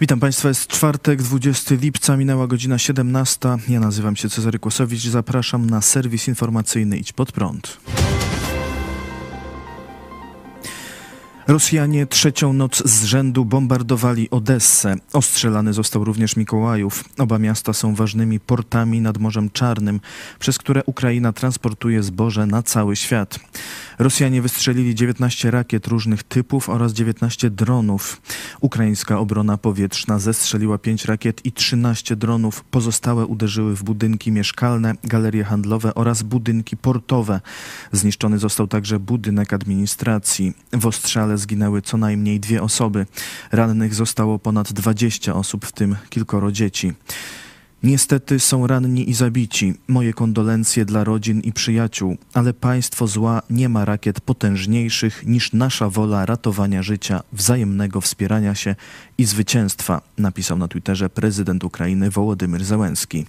Witam Państwa, jest czwartek, 20 lipca, minęła godzina 17. Ja nazywam się Cezary Kłosowicz zapraszam na serwis informacyjny Idź Pod Prąd. Rosjanie trzecią noc z rzędu bombardowali Odessę. Ostrzelany został również Mikołajów. Oba miasta są ważnymi portami nad Morzem Czarnym, przez które Ukraina transportuje zboże na cały świat. Rosjanie wystrzelili 19 rakiet różnych typów oraz 19 dronów. Ukraińska obrona powietrzna zestrzeliła 5 rakiet i 13 dronów. Pozostałe uderzyły w budynki mieszkalne, galerie handlowe oraz budynki portowe. Zniszczony został także budynek administracji. W ostrzale zginęły co najmniej dwie osoby. Rannych zostało ponad 20 osób, w tym kilkoro dzieci. Niestety są ranni i zabici. Moje kondolencje dla rodzin i przyjaciół, ale państwo zła nie ma rakiet potężniejszych niż nasza wola ratowania życia, wzajemnego wspierania się i zwycięstwa, napisał na Twitterze prezydent Ukrainy Wołodymyr Załęski.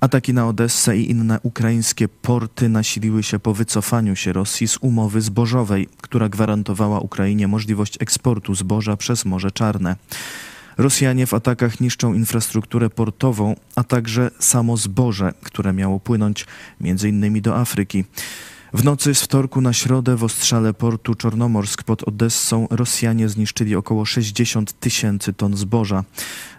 Ataki na Odessę i inne ukraińskie porty nasiliły się po wycofaniu się Rosji z umowy zbożowej, która gwarantowała Ukrainie możliwość eksportu zboża przez Morze Czarne. Rosjanie w atakach niszczą infrastrukturę portową, a także samo zboże, które miało płynąć m.in. do Afryki. W nocy z wtorku na środę w ostrzale portu Czornomorsk pod Odessą Rosjanie zniszczyli około 60 tysięcy ton zboża.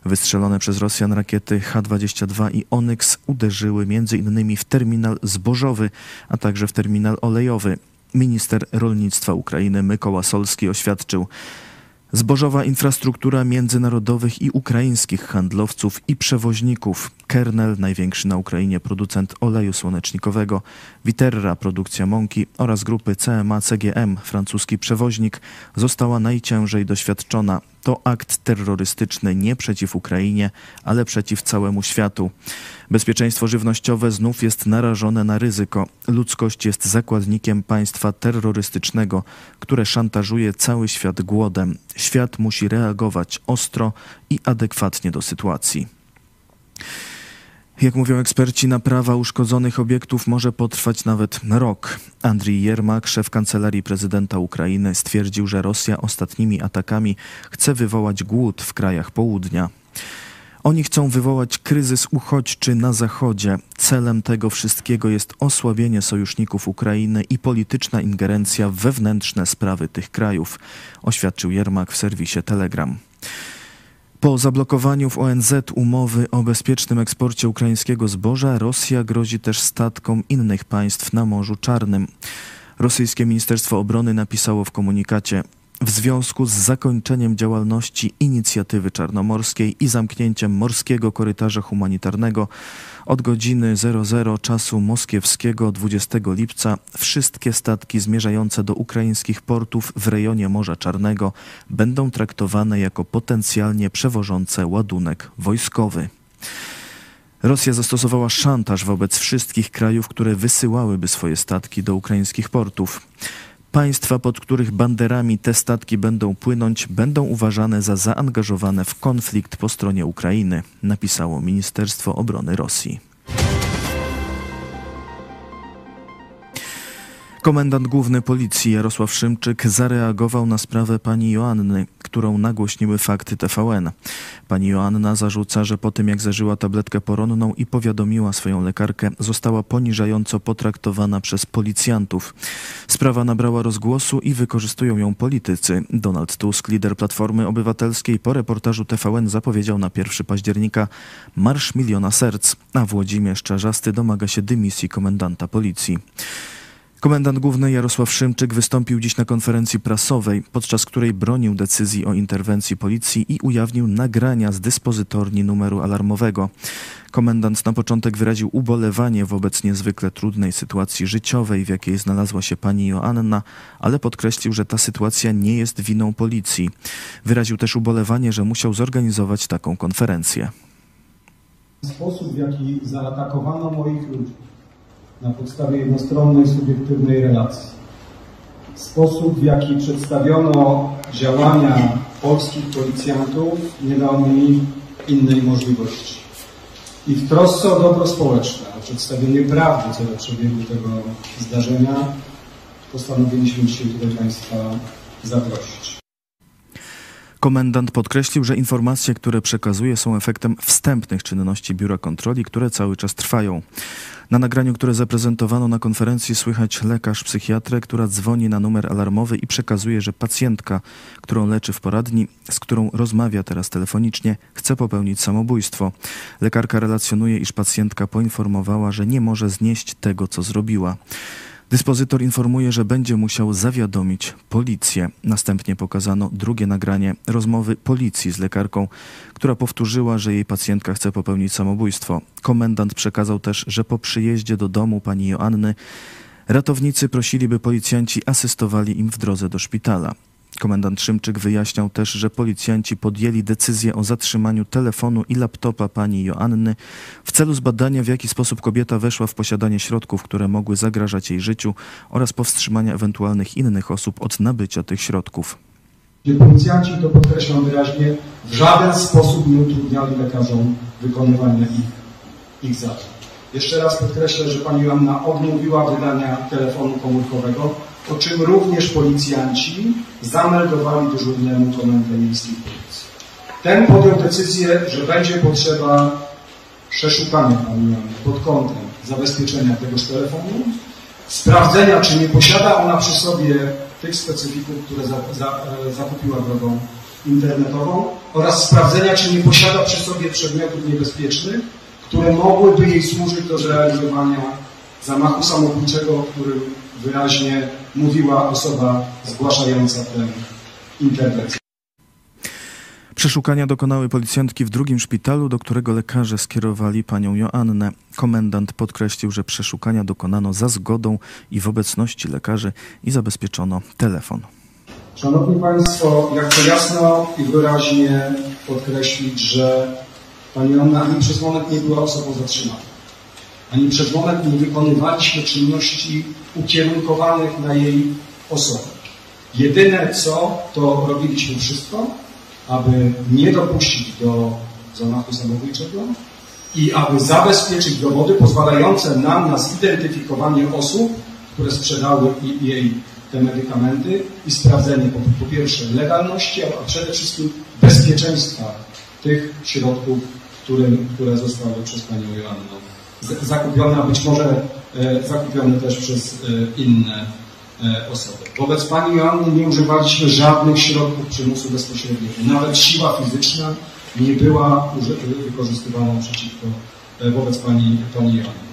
Wystrzelone przez Rosjan rakiety H-22 i Onyx uderzyły m.in. w terminal zbożowy, a także w terminal olejowy. Minister rolnictwa Ukrainy Mykoła Solski oświadczył, Zbożowa infrastruktura międzynarodowych i ukraińskich handlowców i przewoźników. Kernel, największy na Ukrainie producent oleju słonecznikowego, Viterra, produkcja mąki oraz grupy CMA CGM, francuski przewoźnik, została najciężej doświadczona. To akt terrorystyczny nie przeciw Ukrainie, ale przeciw całemu światu. Bezpieczeństwo żywnościowe znów jest narażone na ryzyko. Ludzkość jest zakładnikiem państwa terrorystycznego, które szantażuje cały świat głodem. Świat musi reagować ostro i adekwatnie do sytuacji. Jak mówią eksperci, naprawa uszkodzonych obiektów może potrwać nawet rok. Andrii Jermak, szef kancelarii prezydenta Ukrainy, stwierdził, że Rosja ostatnimi atakami chce wywołać głód w krajach południa. Oni chcą wywołać kryzys uchodźczy na Zachodzie. Celem tego wszystkiego jest osłabienie sojuszników Ukrainy i polityczna ingerencja w wewnętrzne sprawy tych krajów, oświadczył Jermak w serwisie Telegram. Po zablokowaniu w ONZ umowy o bezpiecznym eksporcie ukraińskiego zboża, Rosja grozi też statkom innych państw na Morzu Czarnym. Rosyjskie Ministerstwo Obrony napisało w komunikacie: w związku z zakończeniem działalności inicjatywy czarnomorskiej i zamknięciem morskiego korytarza humanitarnego od godziny 00 czasu moskiewskiego 20 lipca wszystkie statki zmierzające do ukraińskich portów w rejonie Morza Czarnego będą traktowane jako potencjalnie przewożące ładunek wojskowy. Rosja zastosowała szantaż wobec wszystkich krajów, które wysyłałyby swoje statki do ukraińskich portów. Państwa, pod których banderami te statki będą płynąć, będą uważane za zaangażowane w konflikt po stronie Ukrainy, napisało Ministerstwo Obrony Rosji. Komendant główny policji Jarosław Szymczyk zareagował na sprawę pani Joanny, którą nagłośniły fakty TVN. Pani Joanna zarzuca, że po tym jak zażyła tabletkę poronną i powiadomiła swoją lekarkę, została poniżająco potraktowana przez policjantów. Sprawa nabrała rozgłosu i wykorzystują ją politycy. Donald Tusk, lider Platformy Obywatelskiej, po reportażu TVN zapowiedział na 1 października Marsz Miliona Serc, a Włodzimierz Czarzasty domaga się dymisji komendanta policji. Komendant główny Jarosław Szymczyk wystąpił dziś na konferencji prasowej, podczas której bronił decyzji o interwencji policji i ujawnił nagrania z dyspozytorni numeru alarmowego. Komendant na początek wyraził ubolewanie wobec niezwykle trudnej sytuacji życiowej, w jakiej znalazła się pani Joanna, ale podkreślił, że ta sytuacja nie jest winą policji. Wyraził też ubolewanie, że musiał zorganizować taką konferencję. Sposób, w jaki zaatakowano moich ludzi na podstawie jednostronnej, subiektywnej relacji. Sposób, w jaki przedstawiono działania polskich policjantów, nie dał mi innej możliwości. I w trosce o dobro społeczne, o przedstawienie prawdy co do przebiegu tego zdarzenia, postanowiliśmy dzisiaj tutaj Państwa zaprosić. Komendant podkreślił, że informacje, które przekazuje, są efektem wstępnych czynności Biura Kontroli, które cały czas trwają. Na nagraniu, które zaprezentowano na konferencji, słychać lekarz psychiatrę, która dzwoni na numer alarmowy i przekazuje, że pacjentka, którą leczy w poradni, z którą rozmawia teraz telefonicznie, chce popełnić samobójstwo. Lekarka relacjonuje, iż pacjentka poinformowała, że nie może znieść tego, co zrobiła. Dyspozytor informuje, że będzie musiał zawiadomić policję. Następnie pokazano drugie nagranie rozmowy policji z lekarką, która powtórzyła, że jej pacjentka chce popełnić samobójstwo. Komendant przekazał też, że po przyjeździe do domu pani Joanny ratownicy prosili, by policjanci asystowali im w drodze do szpitala. Komendant Szymczyk wyjaśniał też, że policjanci podjęli decyzję o zatrzymaniu telefonu i laptopa pani Joanny w celu zbadania, w jaki sposób kobieta weszła w posiadanie środków, które mogły zagrażać jej życiu oraz powstrzymania ewentualnych innych osób od nabycia tych środków. Policjanci, to podkreślam wyraźnie, w żaden sposób nie utrudniali lekarzom wykonywania ich, ich zadań. Jeszcze raz podkreślę, że pani Joanna odmówiła wydania telefonu komórkowego, o czym również policjanci zameldowali dyżurnemu komendę miejskiej policji. Ten podjął decyzję, że będzie potrzeba przeszukania pani Joanny pod kątem zabezpieczenia tegoż telefonu, sprawdzenia, czy nie posiada ona przy sobie tych specyfików, które za, za, e, zakupiła drogą internetową oraz sprawdzenia, czy nie posiada przy sobie przedmiotów niebezpiecznych, które mogłyby jej służyć do zrealizowania zamachu samobójczego, o którym wyraźnie mówiła osoba zgłaszająca tę interwencję. Przeszukania dokonały policjantki w drugim szpitalu, do którego lekarze skierowali panią Joannę. Komendant podkreślił, że przeszukania dokonano za zgodą i w obecności lekarzy i zabezpieczono telefon. Szanowni Państwo, ja chcę jasno i wyraźnie podkreślić, że pani Joanna ani przez moment nie była osobą zatrzymaną. Ani przez moment nie wykonywaliśmy czynności ukierunkowanych na jej osobę. Jedyne co, to robiliśmy wszystko, aby nie dopuścić do zamachu samobójczego i aby zabezpieczyć dowody pozwalające nam na zidentyfikowanie osób, które sprzedały jej te medykamenty i sprawdzenie po, po pierwsze legalności, a przede wszystkim bezpieczeństwa tych środków, które, które zostały przez Panią Joannę zakupione, a być może e, zakupione też przez e, inne E, osoby. Wobec pani Joanny nie używaliśmy żadnych środków przymusu bezpośredniego. Nawet siła fizyczna nie była wykorzystywana przeciwko wobec pani, pani Joanny.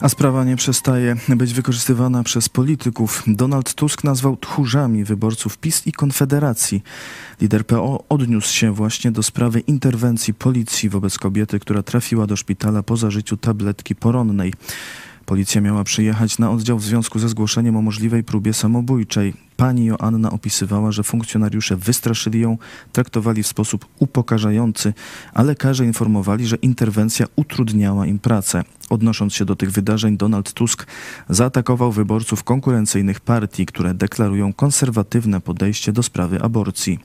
A sprawa nie przestaje być wykorzystywana przez polityków. Donald Tusk nazwał tchórzami wyborców PiS i Konfederacji. Lider PO odniósł się właśnie do sprawy interwencji policji wobec kobiety, która trafiła do szpitala po zażyciu tabletki poronnej. Policja miała przyjechać na oddział w związku ze zgłoszeniem o możliwej próbie samobójczej. Pani Joanna opisywała, że funkcjonariusze wystraszyli ją, traktowali w sposób upokarzający, a lekarze informowali, że interwencja utrudniała im pracę. Odnosząc się do tych wydarzeń, Donald Tusk zaatakował wyborców konkurencyjnych partii, które deklarują konserwatywne podejście do sprawy aborcji.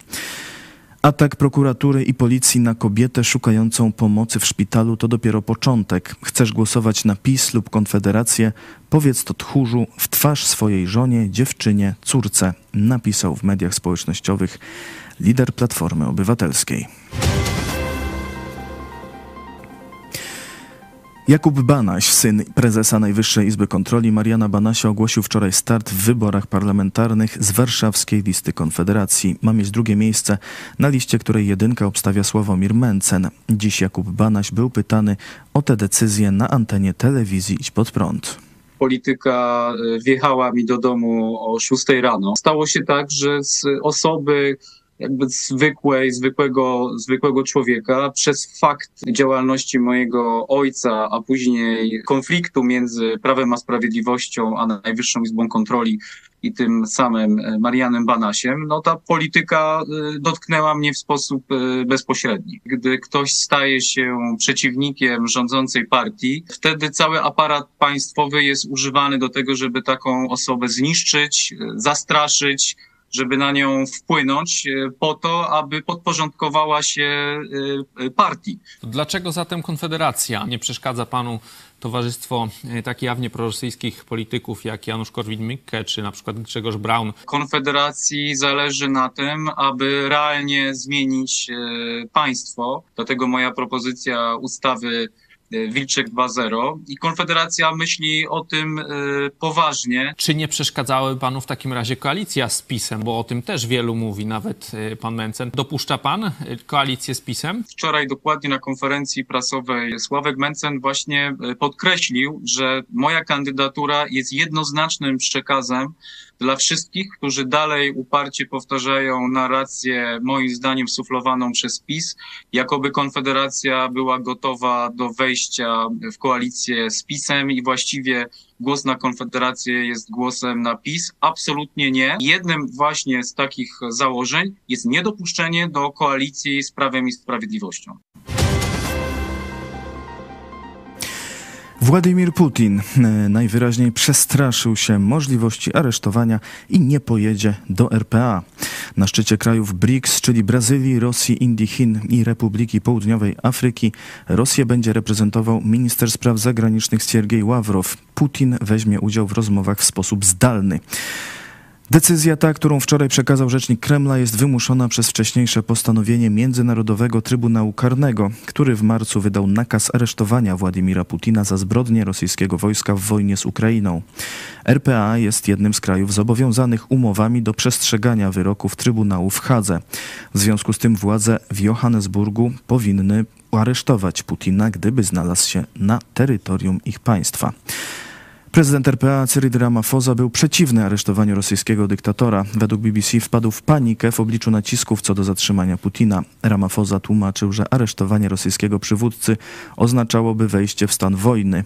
Atak prokuratury i policji na kobietę szukającą pomocy w szpitalu to dopiero początek. Chcesz głosować na PiS lub Konfederację? Powiedz to tchórzu w twarz swojej żonie, dziewczynie, córce, napisał w mediach społecznościowych lider Platformy Obywatelskiej. Jakub Banaś, syn prezesa Najwyższej Izby Kontroli Mariana Banasia ogłosił wczoraj start w wyborach parlamentarnych z warszawskiej listy Konfederacji. Ma mieć drugie miejsce na liście, której jedynka obstawia Sławomir Mencen. Dziś Jakub Banaś był pytany o tę decyzję na antenie telewizji Idź Pod Prąd polityka e, wjechała mi do domu o 6 rano. Stało się tak, że z osoby, jakby zwykłej, zwykłego, zwykłego człowieka przez fakt działalności mojego ojca, a później konfliktu między Prawem a Sprawiedliwością, a Najwyższą Izbą Kontroli i tym samym e, Marianem Banasiem, no ta polityka e, dotknęła mnie w sposób e, bezpośredni. Gdy ktoś staje się przeciwnikiem rządzącej partii, wtedy cały aparat państwowy jest używany do tego, żeby taką osobę zniszczyć, zastraszyć, żeby na nią wpłynąć e, po to, aby podporządkowała się e, e, partii. Dlaczego zatem Konfederacja nie przeszkadza panu towarzystwo tak jawnie prorosyjskich polityków jak Janusz Korwin-Mikke czy na przykład Grzegorz Braun. Konfederacji zależy na tym, aby realnie zmienić państwo. Dlatego moja propozycja ustawy Wilczek 2.0 i Konfederacja myśli o tym e, poważnie. Czy nie przeszkadzały panu w takim razie koalicja z PiSem? Bo o tym też wielu mówi, nawet e, pan Mencen. Dopuszcza pan e, koalicję z PiSem? Wczoraj dokładnie na konferencji prasowej Sławek Mencen właśnie e, podkreślił, że moja kandydatura jest jednoznacznym przekazem dla wszystkich, którzy dalej uparcie powtarzają narrację, moim zdaniem, suflowaną przez PiS, jakoby Konfederacja była gotowa do wejścia w koalicję z PiSem i właściwie głos na Konfederację jest głosem na PiS. Absolutnie nie. Jednym właśnie z takich założeń jest niedopuszczenie do koalicji z Prawem i Sprawiedliwością. Władimir Putin e, najwyraźniej przestraszył się możliwości aresztowania i nie pojedzie do RPA. Na szczycie krajów BRICS, czyli Brazylii, Rosji, Indii, Chin i Republiki Południowej Afryki, Rosję będzie reprezentował minister spraw zagranicznych Siergiej Ławrow. Putin weźmie udział w rozmowach w sposób zdalny. Decyzja ta, którą wczoraj przekazał rzecznik Kremla, jest wymuszona przez wcześniejsze postanowienie Międzynarodowego Trybunału Karnego, który w marcu wydał nakaz aresztowania Władimira Putina za zbrodnie rosyjskiego wojska w wojnie z Ukrainą. RPA jest jednym z krajów zobowiązanych umowami do przestrzegania wyroków Trybunału w Hadze. W związku z tym władze w Johannesburgu powinny aresztować Putina, gdyby znalazł się na terytorium ich państwa. Prezydent RPA Cyril Ramaphosa był przeciwny aresztowaniu rosyjskiego dyktatora. Według BBC wpadł w panikę w obliczu nacisków co do zatrzymania Putina. Ramaphosa tłumaczył, że aresztowanie rosyjskiego przywódcy oznaczałoby wejście w stan wojny.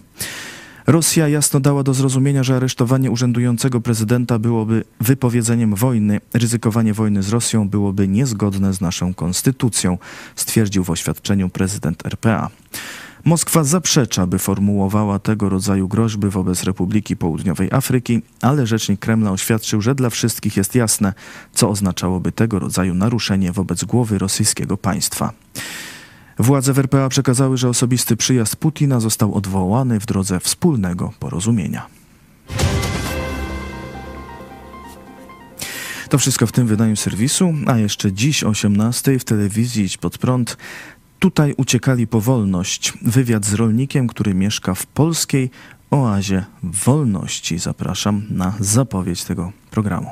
Rosja jasno dała do zrozumienia, że aresztowanie urzędującego prezydenta byłoby wypowiedzeniem wojny. Ryzykowanie wojny z Rosją byłoby niezgodne z naszą konstytucją, stwierdził w oświadczeniu prezydent RPA. Moskwa zaprzecza, by formułowała tego rodzaju groźby wobec Republiki Południowej Afryki, ale rzecznik Kremla oświadczył, że dla wszystkich jest jasne, co oznaczałoby tego rodzaju naruszenie wobec głowy rosyjskiego państwa. Władze w RPA przekazały, że osobisty przyjazd Putina został odwołany w drodze wspólnego porozumienia. To wszystko w tym wydaniu serwisu, a jeszcze dziś o 18 w telewizji Idź Pod Prąd Tutaj uciekali po wolność. Wywiad z rolnikiem, który mieszka w polskiej oazie wolności. Zapraszam na zapowiedź tego programu.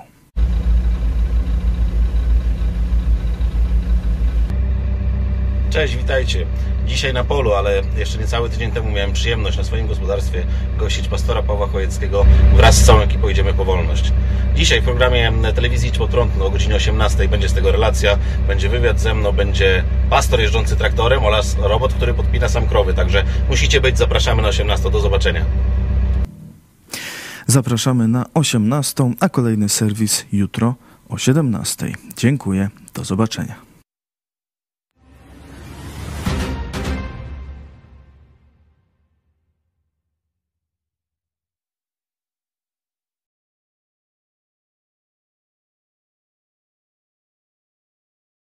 Cześć, witajcie. Dzisiaj na polu, ale jeszcze niecały tydzień temu miałem przyjemność na swoim gospodarstwie gościć pastora Pawła Chojeckiego. Wraz z całą ekipą idziemy po wolność. Dzisiaj w programie telewizji Idź Prąd o godzinie 18 będzie z tego relacja, będzie wywiad ze mną, będzie pastor jeżdżący traktorem oraz robot, który podpina sam krowy. Także musicie być, zapraszamy na 18. Do zobaczenia. Zapraszamy na 18, a kolejny serwis jutro o 17. Dziękuję, do zobaczenia.